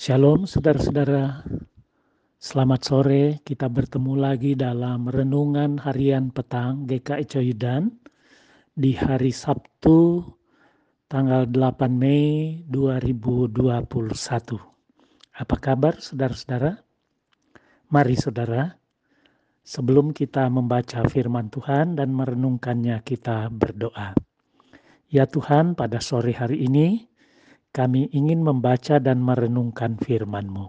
Shalom saudara-saudara. Selamat sore, kita bertemu lagi dalam renungan harian petang GKI Coyudan di hari Sabtu tanggal 8 Mei 2021. Apa kabar saudara-saudara? Mari saudara, sebelum kita membaca firman Tuhan dan merenungkannya kita berdoa. Ya Tuhan, pada sore hari ini kami ingin membaca dan merenungkan firman-Mu.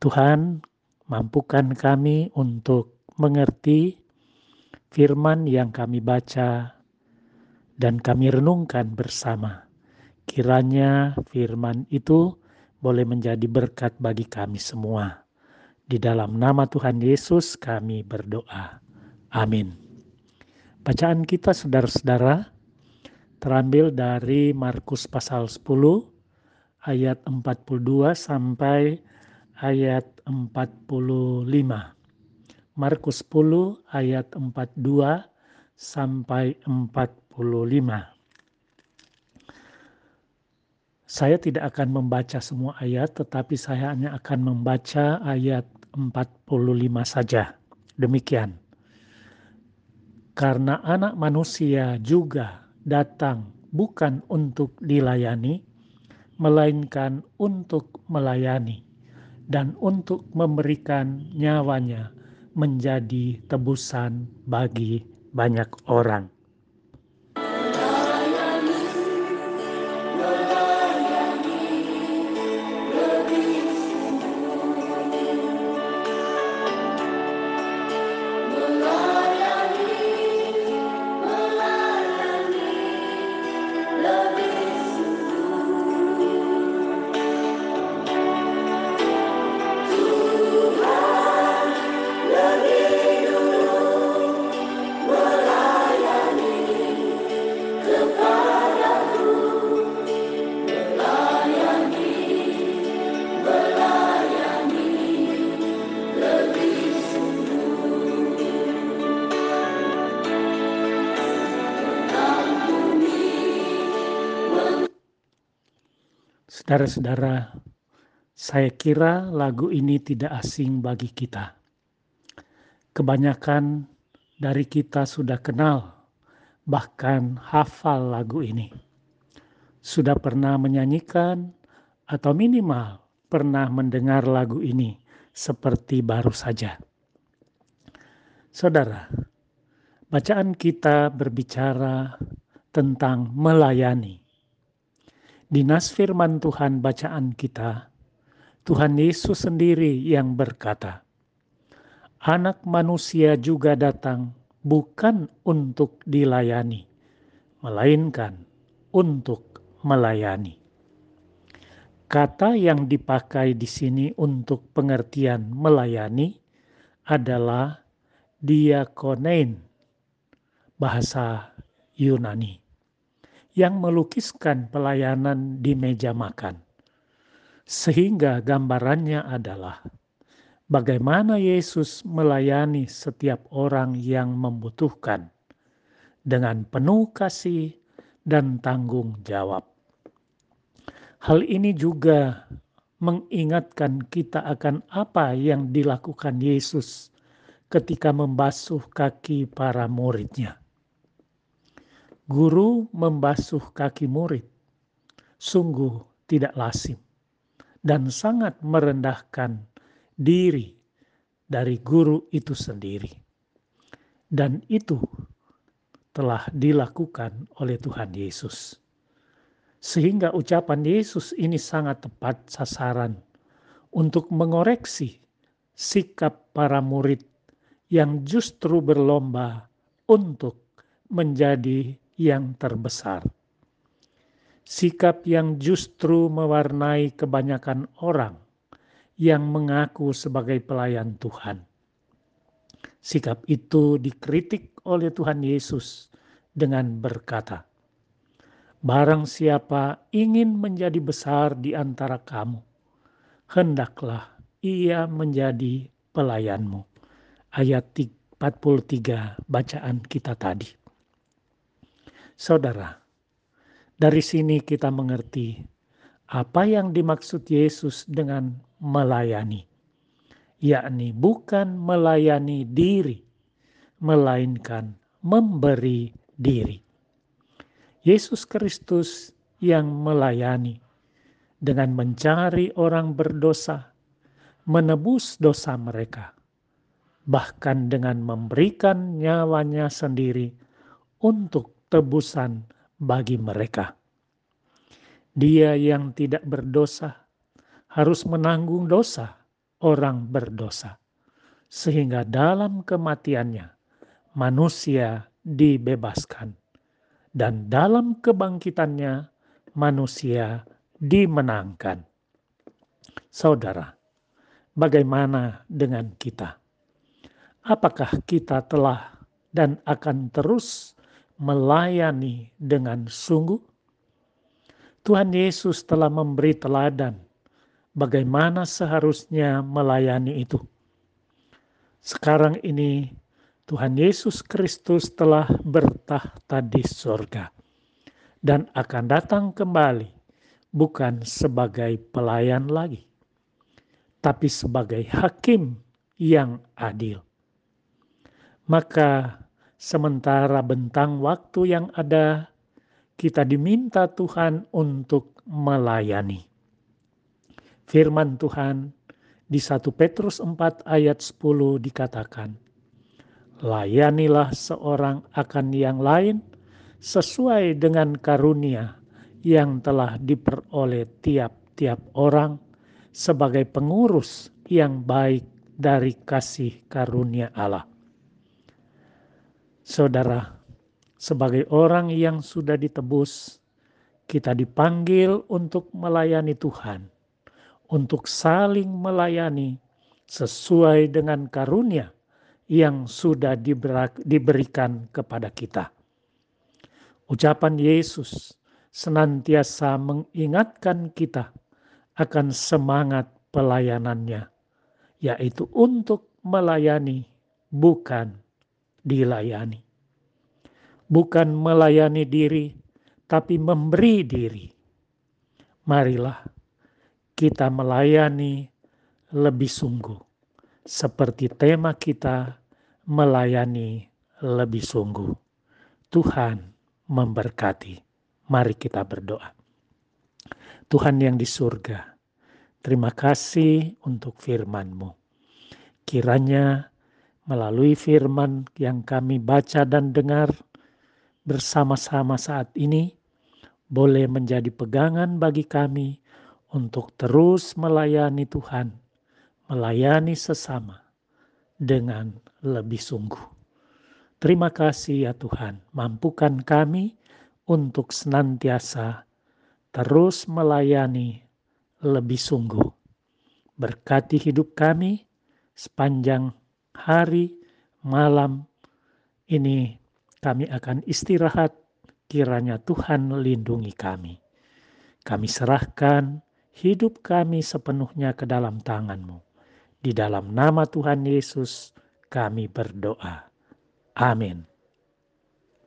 Tuhan, mampukan kami untuk mengerti firman yang kami baca dan kami renungkan bersama. Kiranya firman itu boleh menjadi berkat bagi kami semua. Di dalam nama Tuhan Yesus kami berdoa. Amin. Bacaan kita saudara-saudara terambil dari Markus pasal 10 ayat 42 sampai ayat 45. Markus 10 ayat 42 sampai 45. Saya tidak akan membaca semua ayat, tetapi saya hanya akan membaca ayat 45 saja. Demikian. Karena anak manusia juga datang bukan untuk dilayani, melainkan untuk melayani dan untuk memberikan nyawanya menjadi tebusan bagi banyak orang. Saudara-saudara, saya kira lagu ini tidak asing bagi kita. Kebanyakan dari kita sudah kenal, bahkan hafal lagu ini. Sudah pernah menyanyikan, atau minimal pernah mendengar lagu ini seperti baru saja. Saudara, bacaan kita berbicara tentang melayani Dinas firman Tuhan bacaan kita, Tuhan Yesus sendiri yang berkata, Anak manusia juga datang bukan untuk dilayani, melainkan untuk melayani. Kata yang dipakai di sini untuk pengertian melayani adalah diakonein, bahasa Yunani yang melukiskan pelayanan di meja makan. Sehingga gambarannya adalah bagaimana Yesus melayani setiap orang yang membutuhkan dengan penuh kasih dan tanggung jawab. Hal ini juga mengingatkan kita akan apa yang dilakukan Yesus ketika membasuh kaki para muridnya guru membasuh kaki murid sungguh tidak lazim dan sangat merendahkan diri dari guru itu sendiri. Dan itu telah dilakukan oleh Tuhan Yesus. Sehingga ucapan Yesus ini sangat tepat sasaran untuk mengoreksi sikap para murid yang justru berlomba untuk menjadi yang terbesar. Sikap yang justru mewarnai kebanyakan orang yang mengaku sebagai pelayan Tuhan. Sikap itu dikritik oleh Tuhan Yesus dengan berkata, Barang siapa ingin menjadi besar di antara kamu, hendaklah ia menjadi pelayanmu. Ayat 43 bacaan kita tadi. Saudara, dari sini kita mengerti apa yang dimaksud Yesus dengan melayani, yakni bukan melayani diri, melainkan memberi diri. Yesus Kristus yang melayani dengan mencari orang berdosa, menebus dosa mereka, bahkan dengan memberikan nyawanya sendiri untuk tebusan bagi mereka. Dia yang tidak berdosa harus menanggung dosa orang berdosa, sehingga dalam kematiannya manusia dibebaskan, dan dalam kebangkitannya manusia dimenangkan. Saudara, bagaimana dengan kita? Apakah kita telah dan akan terus melayani dengan sungguh? Tuhan Yesus telah memberi teladan bagaimana seharusnya melayani itu. Sekarang ini Tuhan Yesus Kristus telah bertahta di sorga dan akan datang kembali bukan sebagai pelayan lagi, tapi sebagai hakim yang adil. Maka sementara bentang waktu yang ada, kita diminta Tuhan untuk melayani. Firman Tuhan di 1 Petrus 4 ayat 10 dikatakan, Layanilah seorang akan yang lain sesuai dengan karunia yang telah diperoleh tiap-tiap orang sebagai pengurus yang baik dari kasih karunia Allah. Saudara, sebagai orang yang sudah ditebus, kita dipanggil untuk melayani Tuhan, untuk saling melayani sesuai dengan karunia yang sudah diberikan kepada kita. Ucapan Yesus senantiasa mengingatkan kita akan semangat pelayanannya, yaitu untuk melayani, bukan dilayani. Bukan melayani diri, tapi memberi diri. Marilah kita melayani lebih sungguh, seperti tema kita melayani lebih sungguh. Tuhan memberkati. Mari kita berdoa. Tuhan yang di surga, terima kasih untuk firman-Mu. Kiranya melalui firman yang kami baca dan dengar bersama-sama saat ini, boleh menjadi pegangan bagi kami untuk terus melayani Tuhan, melayani sesama dengan lebih sungguh. Terima kasih ya Tuhan, mampukan kami untuk senantiasa terus melayani lebih sungguh. Berkati hidup kami sepanjang hari, malam ini kami akan istirahat kiranya Tuhan lindungi kami. Kami serahkan hidup kami sepenuhnya ke dalam tangan-Mu. Di dalam nama Tuhan Yesus kami berdoa. Amin.